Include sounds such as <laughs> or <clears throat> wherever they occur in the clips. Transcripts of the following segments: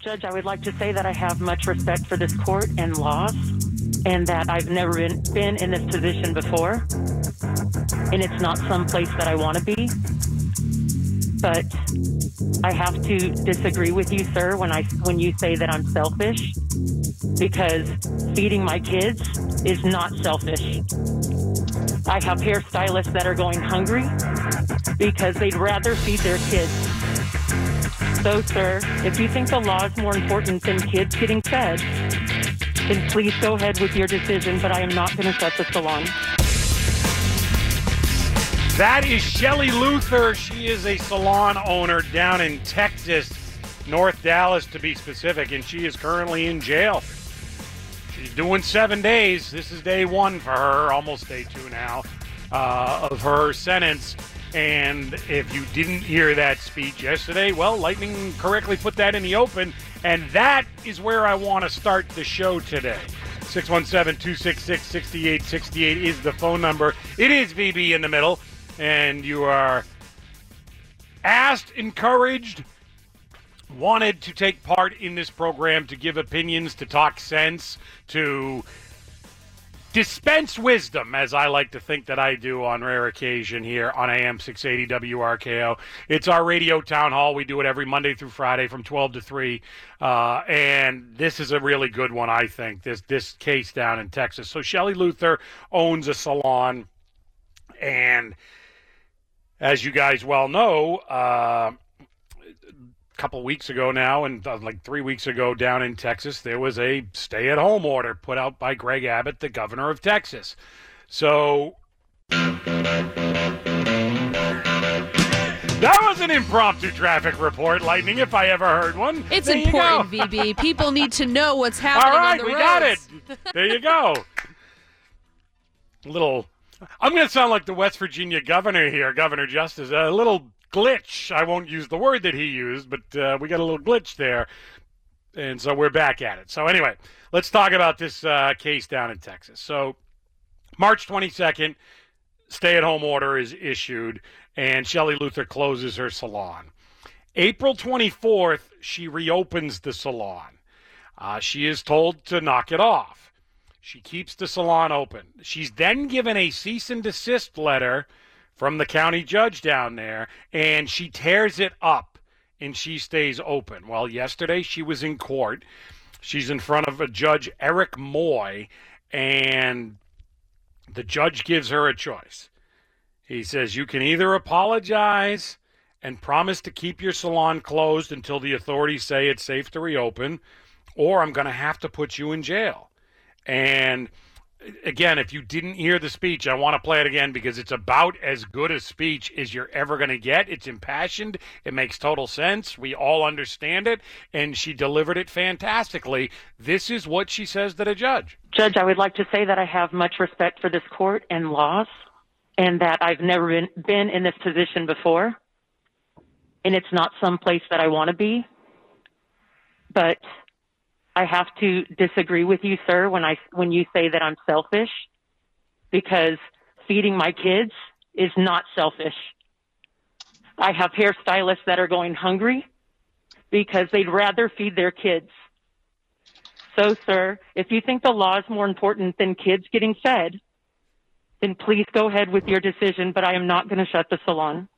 Judge, I would like to say that I have much respect for this court and laws, and that I've never been, been in this position before, and it's not some place that I want to be. But I have to disagree with you, sir, when I when you say that I'm selfish, because feeding my kids is not selfish. I have hairstylists that are going hungry because they'd rather feed their kids. So, sir, if you think the law is more important than kids getting fed, then please go ahead with your decision, but I am not going to shut the salon. That is Shelley Luther. She is a salon owner down in Texas, North Dallas to be specific, and she is currently in jail. She's doing seven days. This is day one for her, almost day two now, uh, of her sentence. And if you didn't hear that speech yesterday, well, Lightning correctly put that in the open. And that is where I want to start the show today. 617 266 6868 is the phone number. It is VB in the middle. And you are asked, encouraged, wanted to take part in this program, to give opinions, to talk sense, to dispense wisdom, as I like to think that I do on rare occasion here on AM 680 WRKO. It's our radio town hall. We do it every Monday through Friday from 12 to 3. Uh, and this is a really good one, I think, this, this case down in Texas. So Shelley Luther owns a salon. And as you guys well know, uh, couple weeks ago now, and uh, like three weeks ago down in Texas, there was a stay at home order put out by Greg Abbott, the governor of Texas. So. That was an impromptu traffic report, Lightning, if I ever heard one. It's There important. VB. <laughs> People need to know what's happening All right, on the we roads. got it. <laughs> There you go. little. I'm going to sound like the West Virginia governor here, Governor Justice. A little glitch. I won't use the word that he used, but uh, we got a little glitch there. And so we're back at it. So, anyway, let's talk about this uh, case down in Texas. So, March 22nd, stay at home order is issued, and Shelley Luther closes her salon. April 24th, she reopens the salon. Uh, she is told to knock it off. She keeps the salon open. She's then given a cease and desist letter from the county judge down there, and she tears it up and she stays open. Well, yesterday she was in court. She's in front of a judge, Eric Moy, and the judge gives her a choice. He says, You can either apologize and promise to keep your salon closed until the authorities say it's safe to reopen, or I'm going to have to put you in jail. And again, if you didn't hear the speech, I want to play it again because it's about as good a speech as you're ever going to get. It's impassioned, it makes total sense. We all understand it, and she delivered it fantastically. This is what she says to the judge. Judge, I would like to say that I have much respect for this court and laws, and that I've never been, been in this position before, and it's not some place that I want to be. But I have to disagree with you, sir, when I when you say that I'm selfish, because feeding my kids is not selfish. I have hairstylists that are going hungry because they'd rather feed their kids. So, sir, if you think the law is more important than kids getting fed, then please go ahead with your decision, but I am not going to shut the salon.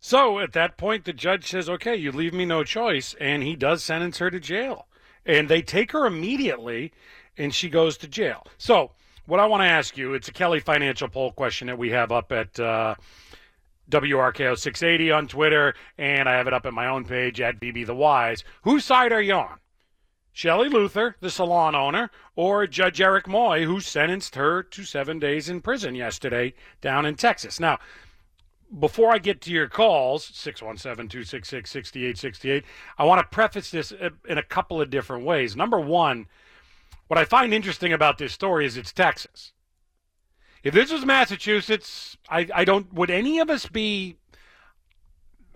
So at that point, the judge says, okay, you leave me no choice. And he does sentence her to jail. And they take her immediately, and she goes to jail. So, what I want to ask you, it's a Kelly Financial Poll question that we have up at uh, WRKO 680 on Twitter, and I have it up at my own page at BB The Wise. Whose side are you on? Shelley Luther, the salon owner, or Judge Eric Moy, who sentenced her to seven days in prison yesterday down in Texas. Now, before I get to your calls, 617 266 6868, I want to preface this uh, in a couple of different ways. Number one, what I find interesting about this story is it's Texas. If this was Massachusetts, I, I don't, would any of us be,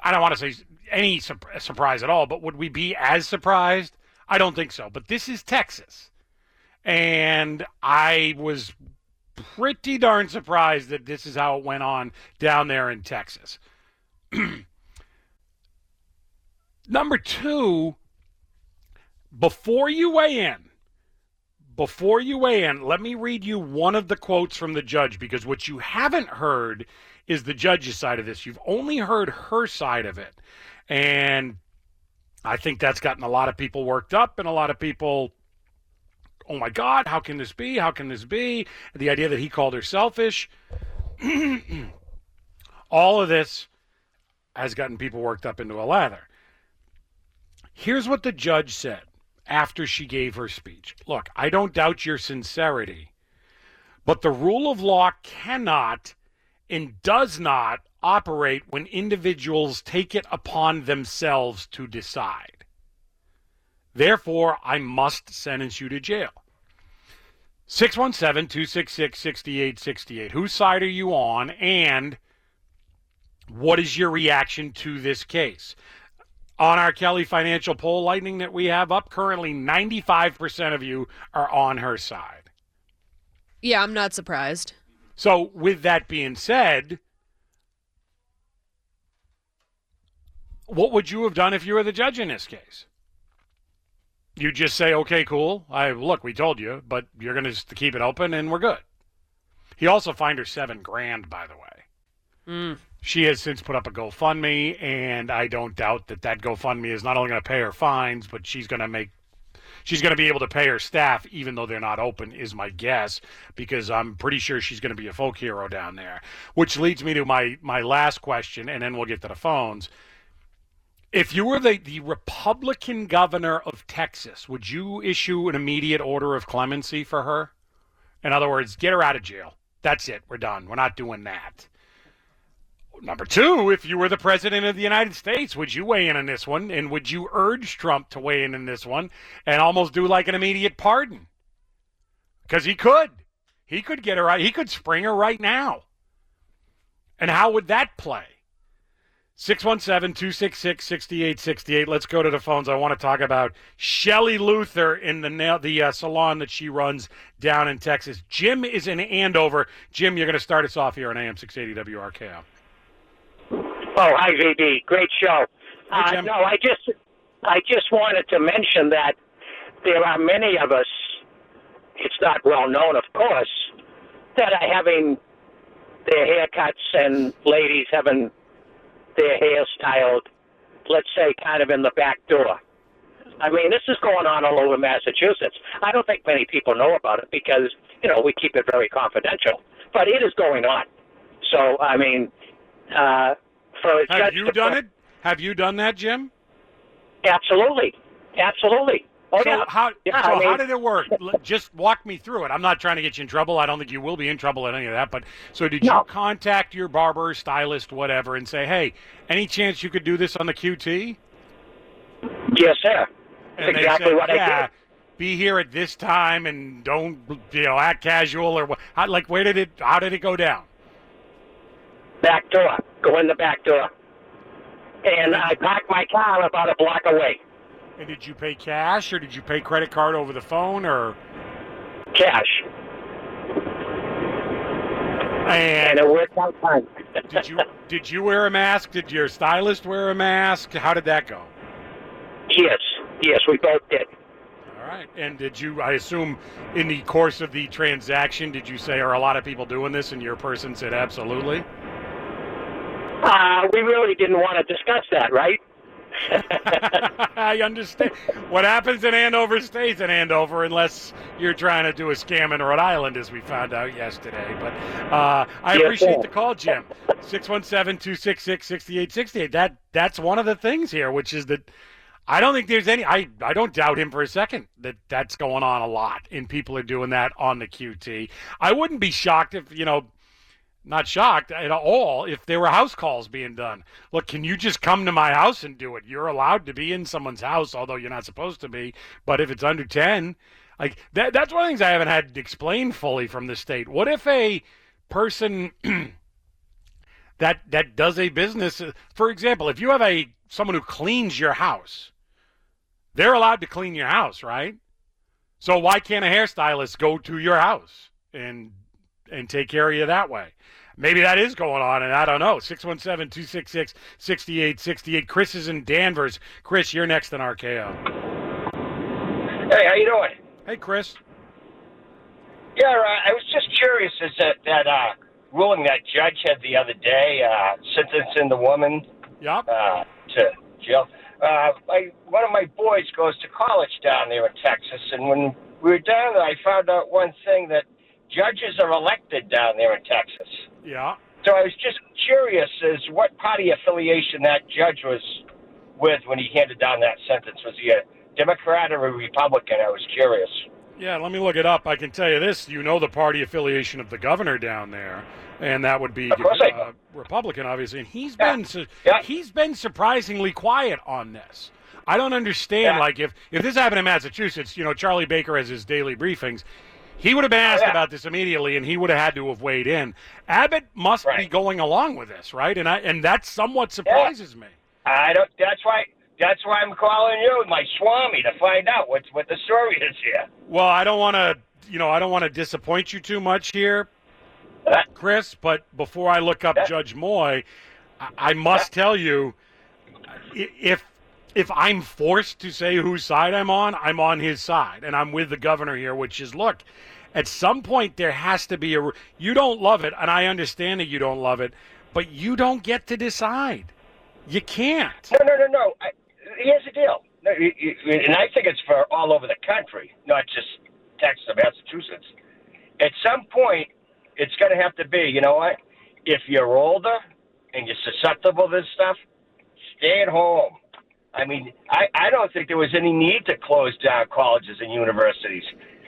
I don't want to say any su- surprise at all, but would we be as surprised? I don't think so. But this is Texas. And I was pretty darn surprised that this is how it went on down there in Texas. <clears throat> Number two, before you weigh in, before you weigh in, let me read you one of the quotes from the judge because what you haven't heard is the judge's side of this. You've only heard her side of it. And I think that's gotten a lot of people worked up and a lot of people oh my God, how can this be? How can this be? The idea that he called her selfish. <clears throat> All of this has gotten people worked up into a lather. Here's what the judge said after she gave her speech Look, I don't doubt your sincerity, but the rule of law cannot and does not operate when individuals take it upon themselves to decide. Therefore, I must sentence you to jail. 617 266 6868. Whose side are you on? And what is your reaction to this case? On our Kelly Financial Poll Lightning that we have up, currently 95% of you are on her side. Yeah, I'm not surprised. So, with that being said, what would you have done if you were the judge in this case? You just say, okay, cool. I look, we told you, but you're going to keep it open, and we're good. He also fined her seven grand, by the way. Mm. She has since put up a GoFundMe, and I don't doubt that that GoFundMe is not only going to pay her fines, but she's going to make she's going to be able to pay her staff even though they're not open is my guess because i'm pretty sure she's going to be a folk hero down there which leads me to my my last question and then we'll get to the phones if you were the, the Republican governor of Texas, would you issue an immediate order of clemency for her? In other words, get her out of jail. That's it. We're done. We're not doing that. Number two, if you were the president of the United States, would you weigh in on this one? And would you urge Trump to weigh in on this one and almost do like an immediate pardon? Because he could. He could get her out. He could spring her right now. And how would that play? 617 266 6868. Let's go to the phones. I want to talk about Shelley Luther in the the uh, salon that she runs down in Texas. Jim is in Andover. Jim, you're going to start us off here on AM 680 WRKO. Oh, hi, VB. Great show. Uh, no, I just I just wanted to mention that there are many of us, it's not well known, of course, that are having their haircuts and ladies having their hair styled, let's say, kind of in the back door. I mean, this is going on all over Massachusetts. I don't think many people know about it because, you know, we keep it very confidential. But it is going on. So, I mean, uh, for Have you done it? Have you done that, Jim? Absolutely. Absolutely. Oh, so yeah. how yeah, so I mean, how did it work? Just walk me through it. I'm not trying to get you in trouble. I don't think you will be in trouble at any of that. But so did No. you contact your barber, stylist, whatever, and say, hey, any chance you could do this on the QT? Yes, sir. And exactly said, what I yeah, did. Be here at this time and don't you know act casual or what? How, like where did it? How did it go down? Back door. Go in the back door. And I parked my car about a block away. And did you pay cash or did you pay credit card over the phone or? Cash. And And it worked out fine. did you did you wear a mask? Did your stylist wear a mask? How did that go? yes. Yes, we both did. All right. And did you, I assume, in the course of the transaction, did you say, are a lot of people doing this? And your person said, absolutely. Uh, we really didn't want to discuss that, right? I understand. What happens in Andover stays in Andover unless you're trying to do a scam in Rhode Island, as we found out yesterday. But uh, I Yes, appreciate sir. the call, Jim. 617-266-6868. That That's one of the things here, which is that I don't think there's any. I, I don't doubt him for a second that that's going on a lot, and people are doing that on the QT. I wouldn't be shocked if you know not shocked at all if there were house calls being done. Look, can you just come to my house and do it? You're allowed to be in someone's house, although you're not supposed to be. But if it's under 10, like that, that's one of the things I haven't had explained fully from the state. What if a person <clears throat> that that does a business, for example, if you have a someone who cleans your house, they're allowed to clean your house, right? So why can't a hairstylist go to your house and and take care of you that way? Maybe that is going on, and I don't know. 617 266 6868. Chris is in Danvers. Chris, you're next in RKO. Hey, how you doing? Hey, Chris. Yeah, uh, I was just curious as that that uh, ruling that judge had the other day, uh, sentencing the woman Yep. uh, to jail. Uh, my, one of my boys goes to college down there in Texas, and when we were down there, I found out one thing that judges are elected down there in Texas. Yeah. So I was just curious as what party affiliation that judge was with when he handed down that sentence. Was he a Democrat or a Republican? I was curious. Yeah, let me look it up. I can tell you this: you know the party affiliation of the governor down there, and that would be Of course I do. uh, Republican, obviously. And he's Yeah. been su- Yeah. he's been surprisingly quiet on this. I don't understand. Yeah. Like if if this happened in Massachusetts, you know, Charlie Baker has his daily briefings. He would have been asked yeah. about this immediately, and he would have had to have weighed in. Abbott must be going along with this, right? And I and that somewhat surprises me. I don't. That's why. That's why I'm calling you, my Swami, to find out what's what the story is here. Well, I don't want to, you know, I don't want to disappoint you too much here, <laughs> Chris. But before I look up Yeah. Judge Moy, I, I must tell you, if if I'm forced to say whose side I'm on, I'm on his side, and I'm with the governor here. Which is, look, at some point there has to be a. You don't love it, and I understand that you don't love it, but you don't get to decide. You can't. No, no, no, no. I, here's the deal, and I think it's for all over the country, not just Texas or Massachusetts. At some point, it's going to have to be. You know what? If you're older and you're susceptible to this stuff, stay at home. I mean, I, I don't think there was any need to close down colleges and universities.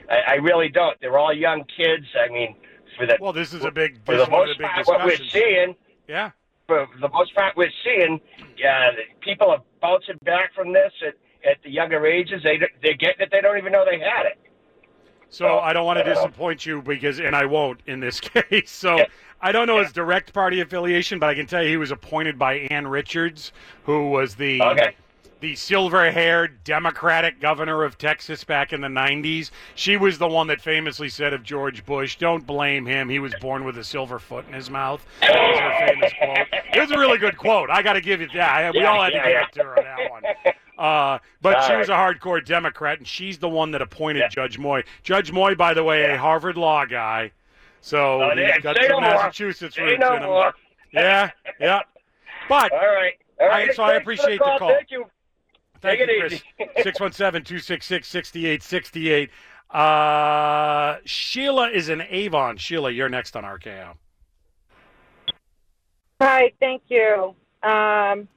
I, I really don't. They're all young kids. I mean, for the Well, this is a big. for the is one of most the big part, what we're seeing Yeah. for the most part, we're seeing uh, people are bouncing back from this at, at the younger ages. They they're getting it. They don't even know they had it. So I don't want to disappoint you because, and I won't in this <laughs> case. So I don't know his direct party affiliation, but I can tell you he was appointed by Ann Richards, who was the Okay. The silver-haired Democratic governor of Texas back in the '90s. She was the one that famously said of George Bush, "Don't blame him. He was born with a silver foot in his mouth." That was her famous quote. It was a really good quote. I got to give you that. We Yeah, all had to yeah, give yeah. it to her on that one. Uh, but All she was a hardcore Democrat, and she's the one that appointed. Judge Moy. Judge Moy, by the way, a Harvard law guy, so Oh, he's got some no. Massachusetts Say roots no in him. more. Yeah, yeah. But All right. All right. I- so I Thanks for appreciate the call. Thank you. Thank Take you, it Chris. easy. <laughs> 617 266 6868. Uh, Sheila is in Avon. Sheila, you're next on RKO. Hi, thank you. Um,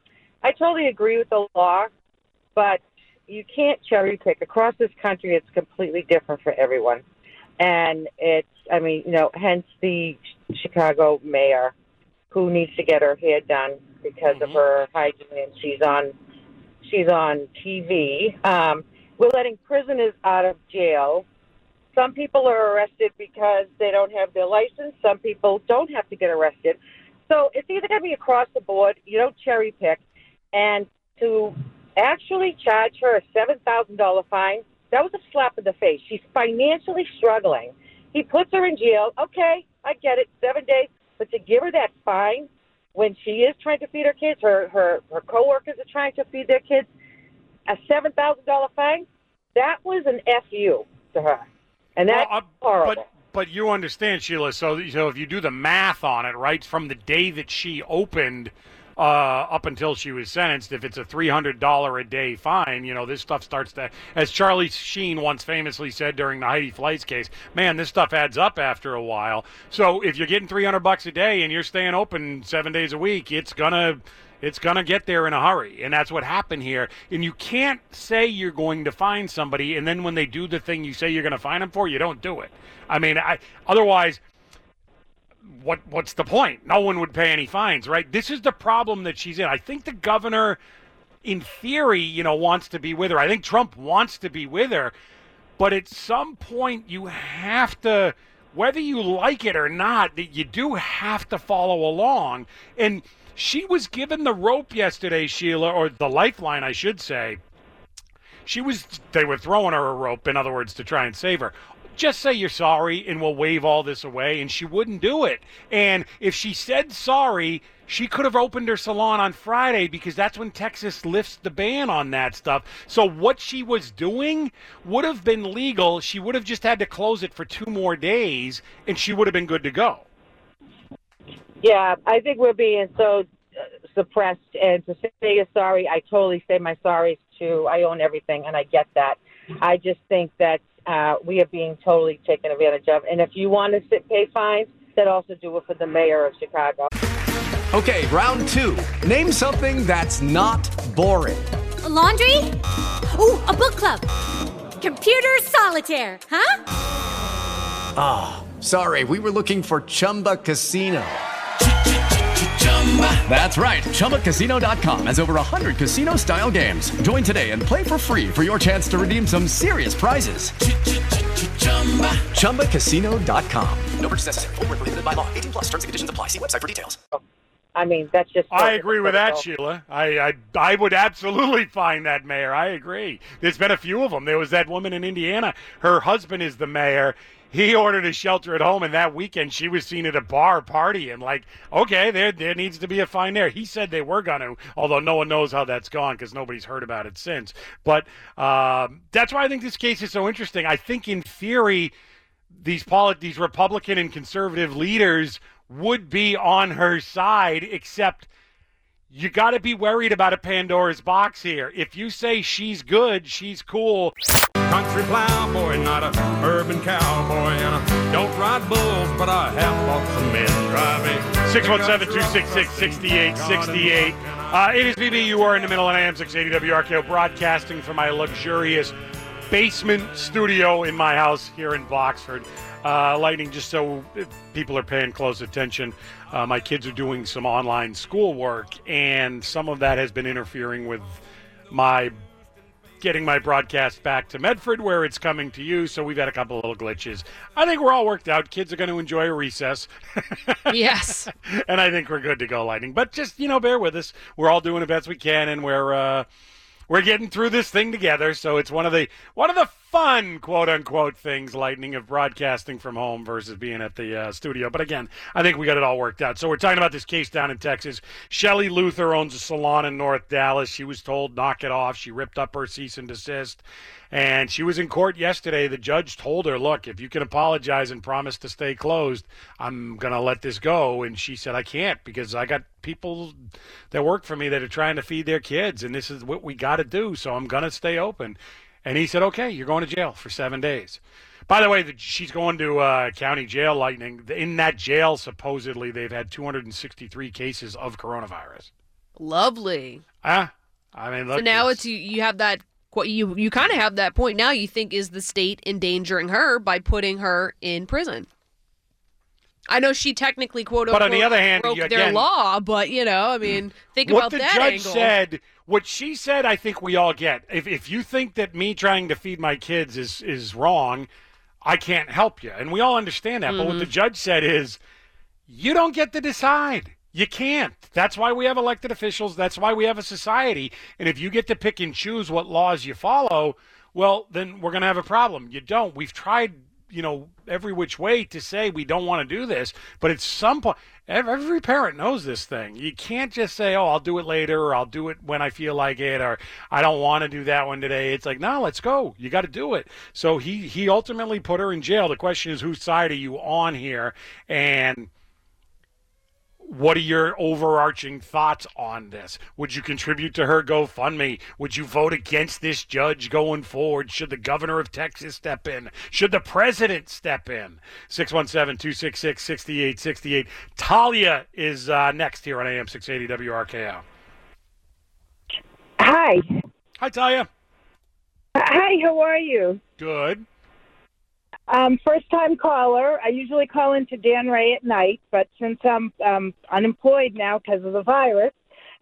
I totally agree with the law, but you can't cherry pick. Across this country, it's completely different for everyone. And it's, I mean, you know, hence the Chicago mayor who needs to get her hair done because of Mhm. her hygiene and she's on she's on TV. Um, we're letting prisoners out of jail. Some people are arrested because they don't have their license. Some people don't have to get arrested. So it's either going to be across the board. You don't cherry pick, and to actually charge her a seven thousand dollar fine, that was a slap in the face. She's financially struggling. He puts her in jail. Okay, I get it, seven days, but to give her that fine when she is trying to feed her kids, her her her coworkers are trying to feed their kids, a seven thousand dollar fine, that was an fu to her, and that's Well, uh, horrible. But but you understand, Sheila. So so if you do the math on it, right, from the day that she opened uh, up until she was sentenced, if it's a three hundred dollar a day fine, you know this stuff starts to, as Charlie Sheen once famously said during the Heidi Fleiss case, man, this stuff adds up after a while. So if you're getting three hundred bucks a day and you're staying open seven days a week, it's gonna it's going to get there in a hurry. And that's what happened here. And you can't say you're going to find somebody, and then when they do the thing you say you're going to find them for, you don't do it. I mean, I, otherwise, what what's the point? No one would pay any fines, right? This is the problem that she's in. I think the governor, in theory, you know, wants to be with her. I think Trump wants to be with her, but at some point you have to, whether you like it or not, that you do have to follow along. And she was given the rope yesterday, Sheila, or the lifeline, I should say. She was, they were throwing her a rope, in other words, to try and save her just say you're sorry and we'll wave all this away. And she wouldn't do it. And if she said sorry, she could have opened her salon on Friday because that's when Texas lifts the ban on that stuff. So what she was doing would have been legal. She would have just had to close it for two more days and she would have been good to go. Yeah, I think we're being so uh, suppressed. And to say you're sorry, I totally say my sorries too. I own everything, and I get that. I just think that uh, we are being totally taken advantage of. And if you want to sit, pay fines, then also do it for the mayor of Chicago. Okay, round two. Name something that's not boring. A laundry? Ooh, a book club. Computer solitaire, huh? Ah, oh, sorry, we were looking for Chumba Casino. That's right. ChumbaCasino.com has over 100 casino style games. Join today and play for free for your chance to redeem some serious prizes. ChumbaCasino.com. No purchase necessary. Full prohibited by law. 18 plus terms and conditions apply. See website for details. I mean, that's just. I agree with that, Sheila. I, I I would absolutely find that mayor. I agree. There's been a few of them. There was that woman in Indiana. Her husband is the mayor he ordered a shelter at home, and that weekend she was seen at a bar partying. Like, okay, there there needs to be a fine there. He said they were going to, although no one knows how that's gone because nobody's heard about it since. But um, that's why I think this case is so interesting. I think in theory, these polit- these Republican and conservative leaders would be on her side, except you got to be worried about a Pandora's box here. If you say she's good, she's cool. Country plowboy, not a urban cowboy, and I don't ride bulls, but I have bought some men driving. 617-266-6868. Uh, it is VB. You are in the middle of AM 680 WRKO broadcasting from my luxurious basement studio in my house here in Boxford. Uh, lightning, just so people are paying close attention. Uh, my kids are doing some online schoolwork, and some of that has been interfering with my getting my broadcast back to Medford, where it's coming to you. So we've had a couple little glitches. I think we're all worked out. Kids are going to enjoy a recess. <laughs> yes. and I think we're good to go, Lightning. But just, you know, bear with us. We're all doing the best we can, and we're. Uh, we're getting through this thing together. So it's one of the one of the fun quote unquote things, lightning of broadcasting from home versus being at the uh, studio. But again, I think we got it all worked out. So we're talking about this case down in Texas. Shelley Luther owns a salon in North Dallas. She was told knock it off. She ripped up her cease and desist. And she was in court yesterday. The judge told her, look, if you can apologize and promise to stay closed, I'm going to let this go. And she said, I can't because I got people that work for me that are trying to feed their kids. And this is what we got to do. So I'm going to stay open. And he said, okay, you're going to jail for seven days. By the way, the, she's going to uh, county jail, Lightning. In that jail, supposedly, they've had 263 cases of coronavirus. Lovely. Ah, I mean, look, so now it's, it's you, you have that you you kind of have that point now you think is the state endangering her by putting her in prison I know she technically quote but on the other hand, broke you, their law, but you know, I mean, think about that angle. what the judge said. What she said, I think we all get. If if you think that me trying to feed my kids is is wrong, I can't help you, and we all understand that. Mm-hmm. But what the Mm-hmm. judge said is, you don't get to decide. You can't. That's why we have elected officials. That's why we have a society. And if you get to pick and choose what laws you follow, well, then we're going to have a problem. You don't. We've tried, you know, every which way to say we don't want to do this, but at some point, every parent knows this thing. You can't just say, "Oh, I'll do it later," or "I'll do it when I feel like it," or "I don't want to do that one today." It's like, no, let's go. You got to do it. So he he ultimately put her in jail. The question is, whose side are you on here? And what are your overarching thoughts on this? Would you contribute to her GoFundMe? Would you vote against this judge going forward? Should the governor of Texas step in? Should the president step in? 617 266 6868. Talia is uh, next here on AM 680 WRKO. Hi. Hi, Talia. Hi, how are you? Good. Um, first time caller. I usually call into Dan Ray at night, but since I'm um, unemployed now because of the virus,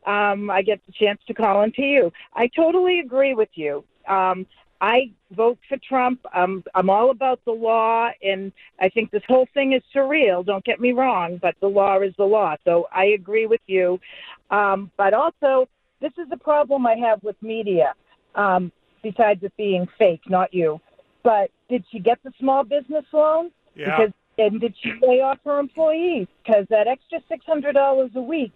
um, I get the chance to call into you. I totally agree with you. Um, I vote for Trump. Um, I'm all about the law, and I think this whole thing is surreal. Don't get me wrong, but the law is the law. So I agree with you. Um, but also, this is the problem I have with media. Um, besides it being fake, not you. But did she get the small business loan? Yeah. Because and did she lay off her employees? Because that extra six hundred dollars a week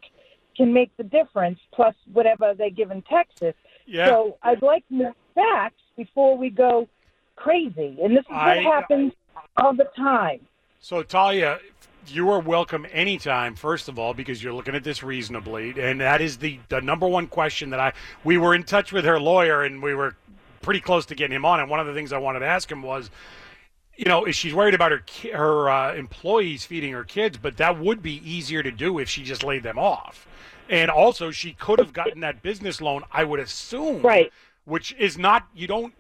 can make the difference, plus whatever they give in Texas. Yeah. So I'd like more facts before we go crazy. And this is what I- happens all the time. So, Talia, you are welcome anytime, first of all, because you're looking at this reasonably. And that is the, the number one question that I. We were in touch with her lawyer and we were pretty close to getting him on. And one of the things I wanted to ask him was. You know, is she's worried about her her uh, employees feeding her kids, but that would be easier to do if she just laid them off. And also, she could have gotten that business loan, I would assume, right? Which is not you don't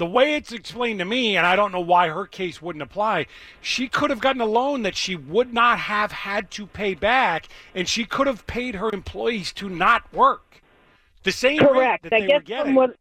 the way it's explained to me, and I don't know why her case wouldn't apply, she could have gotten a loan that she would not have had to pay back, and she could have paid her employees to not work. The same Correct. rate that I they guess were getting. from what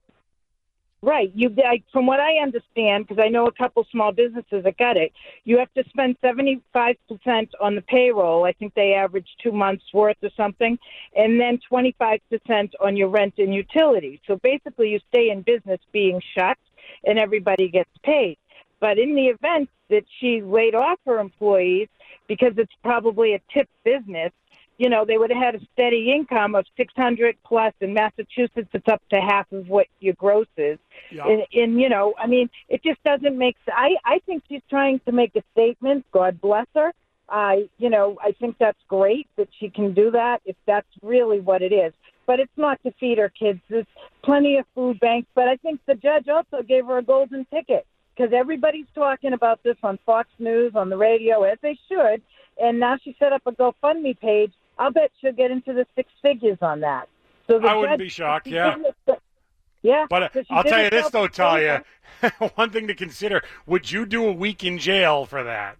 right you I, from what I understand, because I know a couple small businesses that got it, you have to spend seventy five percent on the payroll. I think they average two months worth or something, and then twenty five percent on your rent and utilities. So basically, you stay in business being shut, and everybody gets paid. But in the event that she laid off her employees because it's probably a tip business, you know, they would have had a steady income of 600 plus. In Massachusetts, it's up to half of what your gross is. Yeah. And, and, you know, I mean, it just doesn't make sense. I, I think she's trying to make a statement. God bless her. I, you know, I think that's great that she can do that if that's really what it is. But it's not to feed her kids. There's plenty of food banks. But I think the judge also gave her a golden ticket because everybody's talking about this on Fox News, on the radio, as they should. And now she set up a GoFundMe page. I'll bet she'll get into the six figures on that. So I wouldn't judge- be shocked, yeah. Yeah. But uh, I'll tell you this, though. Talia. <laughs> One thing to consider: Would you do a week in jail for that?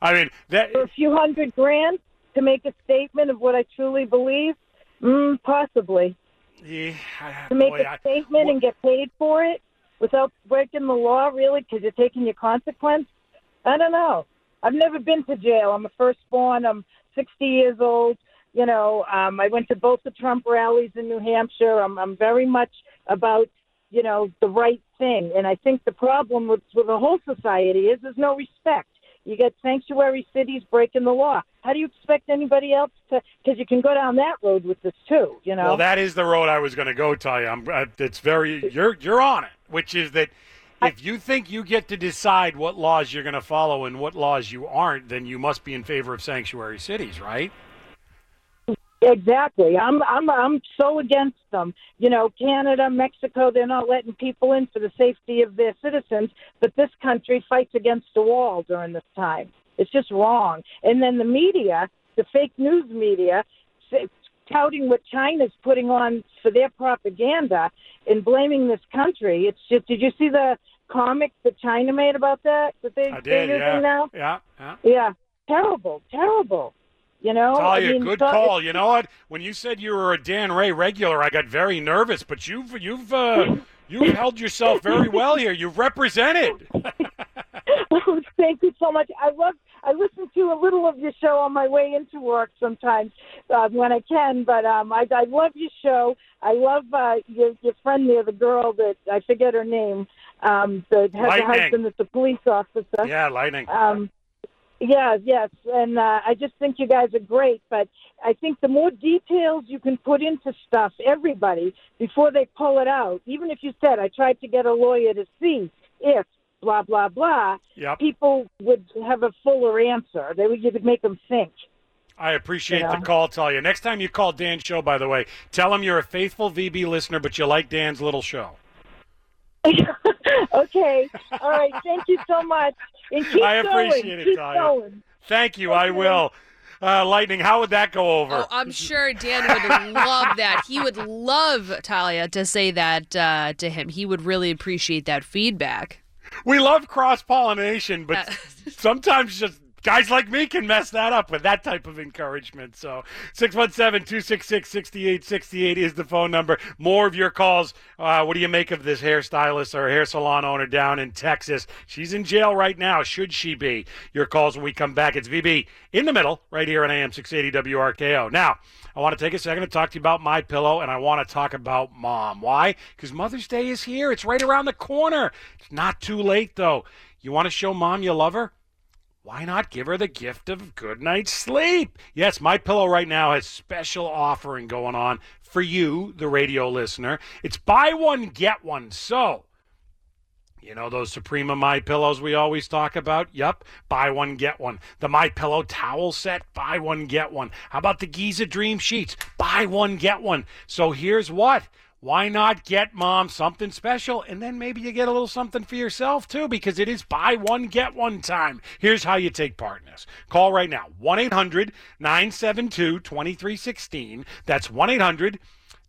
I mean, that for a few hundred grand to make a statement of what I truly believe? Mm, possibly. yeah, To make boy, a I- statement and get paid for it without breaking the law, really, because you're taking your consequence? I don't know. I've never been to jail. I'm a firstborn. I'm 60 years old. You know, um, I went to both the Trump rallies in New Hampshire. I'm, I'm very much about, you know, the right thing. And I think the problem with, with the whole society is there's no respect. You get sanctuary cities breaking the law. How do you expect anybody else to? Because you can go down that road with this too. You know. Well, that is the road I was going to go, Talia. I'm, uh, it's very you're you're on it, which is that if you think you get to decide what laws you're going to follow and what laws you aren't, then you must be in favor of sanctuary cities, right? Exactly. I'm I'm I'm so against them. You know, Canada, Mexico, they're not letting people in for the safety of their citizens, but this country fights against the wall during this time. It's just wrong. And then the media, the fake news media, touting what China's putting on for their propaganda and blaming this country. It's just did you see the comic that China made about that that they I they're did, using yeah, now? yeah, yeah. Yeah. Terrible, terrible. You know, Talia, I mean, good so- call. You know what? When you said you were a Dan Ray regular, I got very nervous. But you've you've uh, you've <laughs> held yourself very well here. You've represented. <laughs> Thank you so much. I love. I listen to a little of your show on my way into work sometimes uh, when I can. But um, I, I love your show. I love uh, your your friend there, the girl that I forget her name, um, that has a husband that's a police officer. Yeah, lightning. Um, yeah, yes, and uh, I just think you guys are great. But I think the more details you can put into stuff, everybody before they pull it out. Even if you said, "I tried to get a lawyer to see if blah blah blah," Yep. people would have a fuller answer. They would you could make them think. I appreciate You know? the call, Talia. Next time you call Dan's show, by the way, tell him you're a faithful VB listener, but you like Dan's little show. <laughs> okay, all right. Thank you so much. And keep I going. appreciate it, keep Talia. going. Thank you. I will. Uh, lightning, how would that go over? Oh, I'm sure Dan would love that. He would love Talia to say that uh, to him. He would really appreciate that feedback. We love cross pollination, but <laughs> sometimes just guys like me can mess that up with that type of encouragement. So 617-266-6868 is the phone number. More of your calls. Uh, what do you make of this hairstylist or hair salon owner down in Texas? She's in jail right now. Should she be? Your calls when we come back. It's VB in the middle right here on AM 680 WRKO. Now, I want to take a second to talk to you about my pillow, and I want to talk about mom. Why? Because Mother's Day is here. It's right around the corner. It's not too late though. You want to show mom you love her? Why not give her the gift of good night's sleep? Yes, my pillow right now has special offering going on for you, the radio listener. It's buy one get one. So, you know those Suprema My Pillows we always talk about? Yup, buy one get one. The My Pillow towel set, buy one get one. How about the Giza Dream sheets? Buy one get one. So here's what. Why not get mom something special and then maybe you get a little something for yourself too because it is buy one get one time. Here's how you take part in this. Call right now 1-800-972-2316. That's 1-800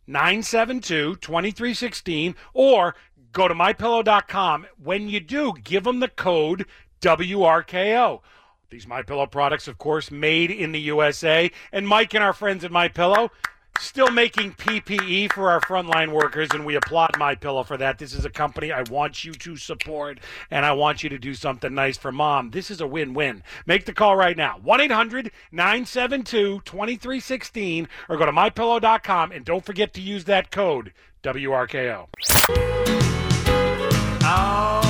972 2316 or go to mypillow.com. When you do, give them the code WRKO. These My Pillow products, of course, made in the USA. And Mike and our friends at My Pillow still making PPE for our frontline workers, and we applaud My Pillow for that. This is a company I want you to support, and I want you to do something nice for mom. This is a win-win. Make the call right now, 1-800-972-2316, or go to MyPillow.com, and don't forget to use that code WRKO. All oh.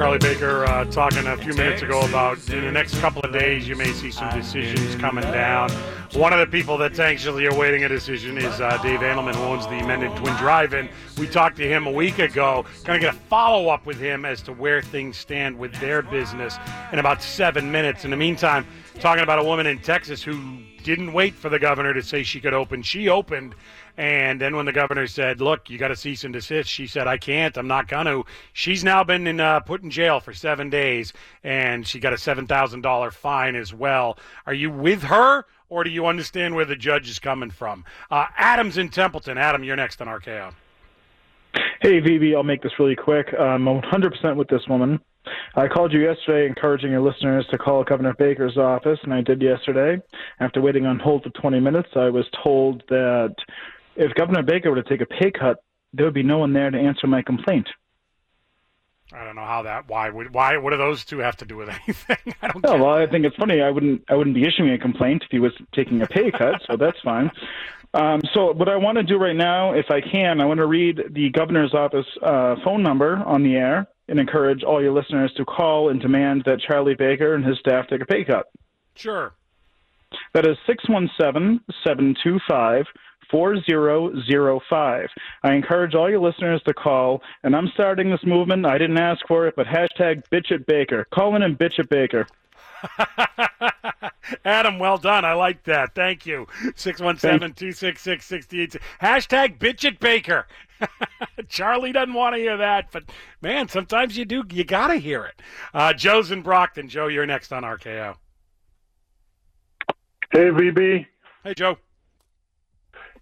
Charlie Baker uh, talking a few minutes ago about in the next couple of days you may see some decisions coming down. One of the people that's anxiously awaiting a decision is uh, Dave Andelman, who owns the Mendon Twin Drive-In. We talked to him a week ago. Going to get a follow-up with him as to where things stand with their business in about seven minutes. In the meantime, talking about a woman in Texas who didn't wait for the governor to say she could open. She opened. And then when the governor said, "Look, you got to cease and desist," she said, "I can't. I'm not gonna." She's now been in, uh, put in jail for seven days, and she got a seven thousand dollar fine as well. Are you with her, or do you understand where the judge is coming from? Uh, Adam's in Templeton. Adam, you're next on RKO. Hey, VB, I'll make this really quick. I'm 100% with this woman. I called you yesterday encouraging your listeners to call Governor Baker's office, and I did yesterday. After waiting on hold for 20 minutes, I was told that if Governor Baker were to take a pay cut, there would be no one there to answer my complaint. I don't know how that. Why would why? What do those two have to do with <laughs> anything? I don't. Oh, well, I think it's funny. I wouldn't I wouldn't be issuing a complaint if he was taking a pay cut, so that's fine. Um, so what I want to do right now, if I can, I want to read the governor's office uh, phone number on the air and encourage all your listeners to call and demand that Charlie Baker and his staff take a pay cut. Sure. That is 617 725 4005. I encourage all your listeners to call, and I'm starting this movement. I didn't ask for it, but hashtag bitch at Baker. Call in and bitch at Baker. <laughs> Adam, well done. I like that. Thank you. 617-266-68. Hashtag bitch at Baker. <laughs> Charlie doesn't want to hear that, but man, sometimes you do. You got to hear it. Uh, Joe's in Brockton. Joe, you're next on RKO. Hey, VB. Hey, Joe.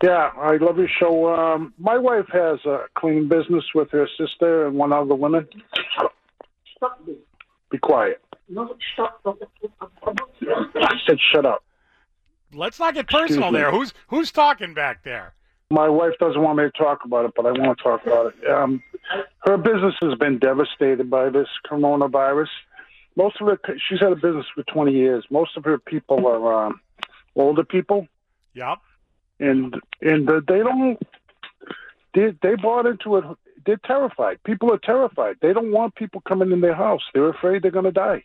Yeah, I love your show. Um, my wife has a cleaning business with her sister and one other woman. Be quiet. No, stop. I said shut up. Let's not get personal Excuse me. there. Who's who's talking back there? My wife doesn't want me to talk about it, but I want to talk about it. Um, her business has been devastated by this coronavirus. Most of it, she's had a business for 20 years. Most of her people are um, older people. Yep. And and uh, they don't they they bought into it. They're terrified. People are terrified. They don't want people coming in their house. They're afraid they're going to die.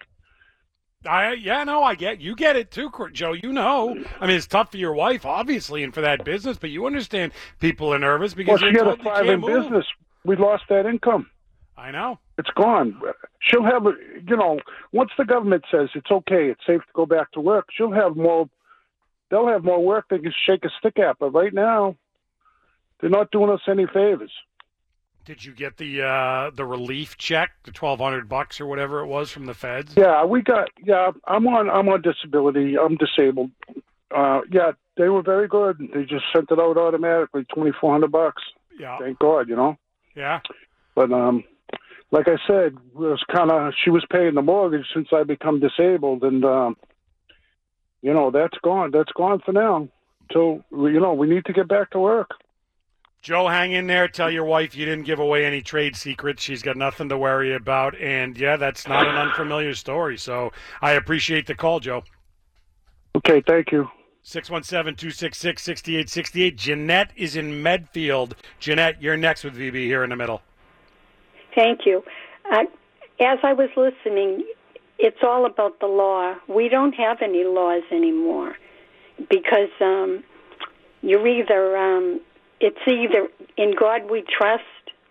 I yeah, no, I get you get it too, Joe. You know, I mean, it's tough for your wife, obviously, and for that business, but you understand people are nervous because well she had a thriving move. business. We lost that income. I know. it's gone. She'll have you know once the government says it's okay it's safe to go back to work she'll have more they'll have more work they can shake a stick at but right now they're not doing us any favors Did you get the uh the relief check, the twelve hundred bucks or whatever it was from the feds? Yeah, we got. Yeah, I'm on. I'm on disability. I'm disabled. Uh, yeah, they were very good. They just sent it out automatically, twenty four hundred bucks. Yeah. Thank God, you know. Yeah. But um, like I said, it was kind of she was paying the mortgage since I become disabled, and um, you know that's gone. That's gone for now. So you know we need to get back to work. Joe, hang in there. Tell your wife you didn't give away any trade secrets. She's got nothing to worry about. And yeah, that's not an unfamiliar story. So I appreciate the call, Joe. Okay, thank you. 617 266 6868. Jeanette is in Medfield. Jeanette, you're next with VB here in the middle. Thank you. Uh, as I was listening, it's all about the law. We don't have any laws anymore because um, you're either um, it's either in God we trust,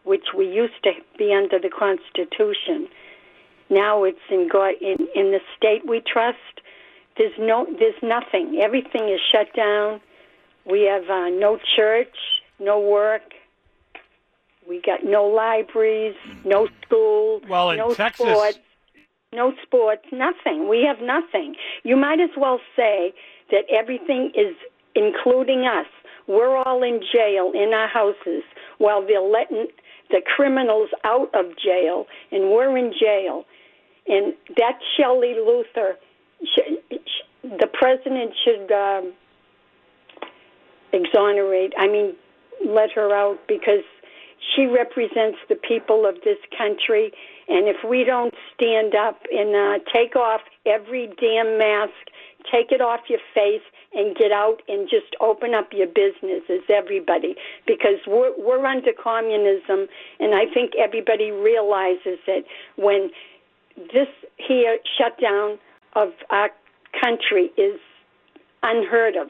which we used to be under the Constitution. Now it's in God in, in the state we trust. There's no there's nothing. Everything is shut down. We have uh, no church, no work. We got no libraries, no school, Well, in no Texas- sports, no sports, nothing. We have nothing. You might as well say that everything is including us. We're all in jail in our houses while they're letting the criminals out of jail, and we're in jail. And that Shelley Luther, sh- sh- the president should um, exonerate. I mean, let her out because she represents the people of this country. And if we don't stand up and uh, take off every damn mask, take it off your face, and get out and just open up your businesses, everybody, because we're we're under communism, and I think everybody realizes it when this here shutdown of our country is unheard of.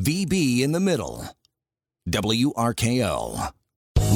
VB in the middle. WRKO.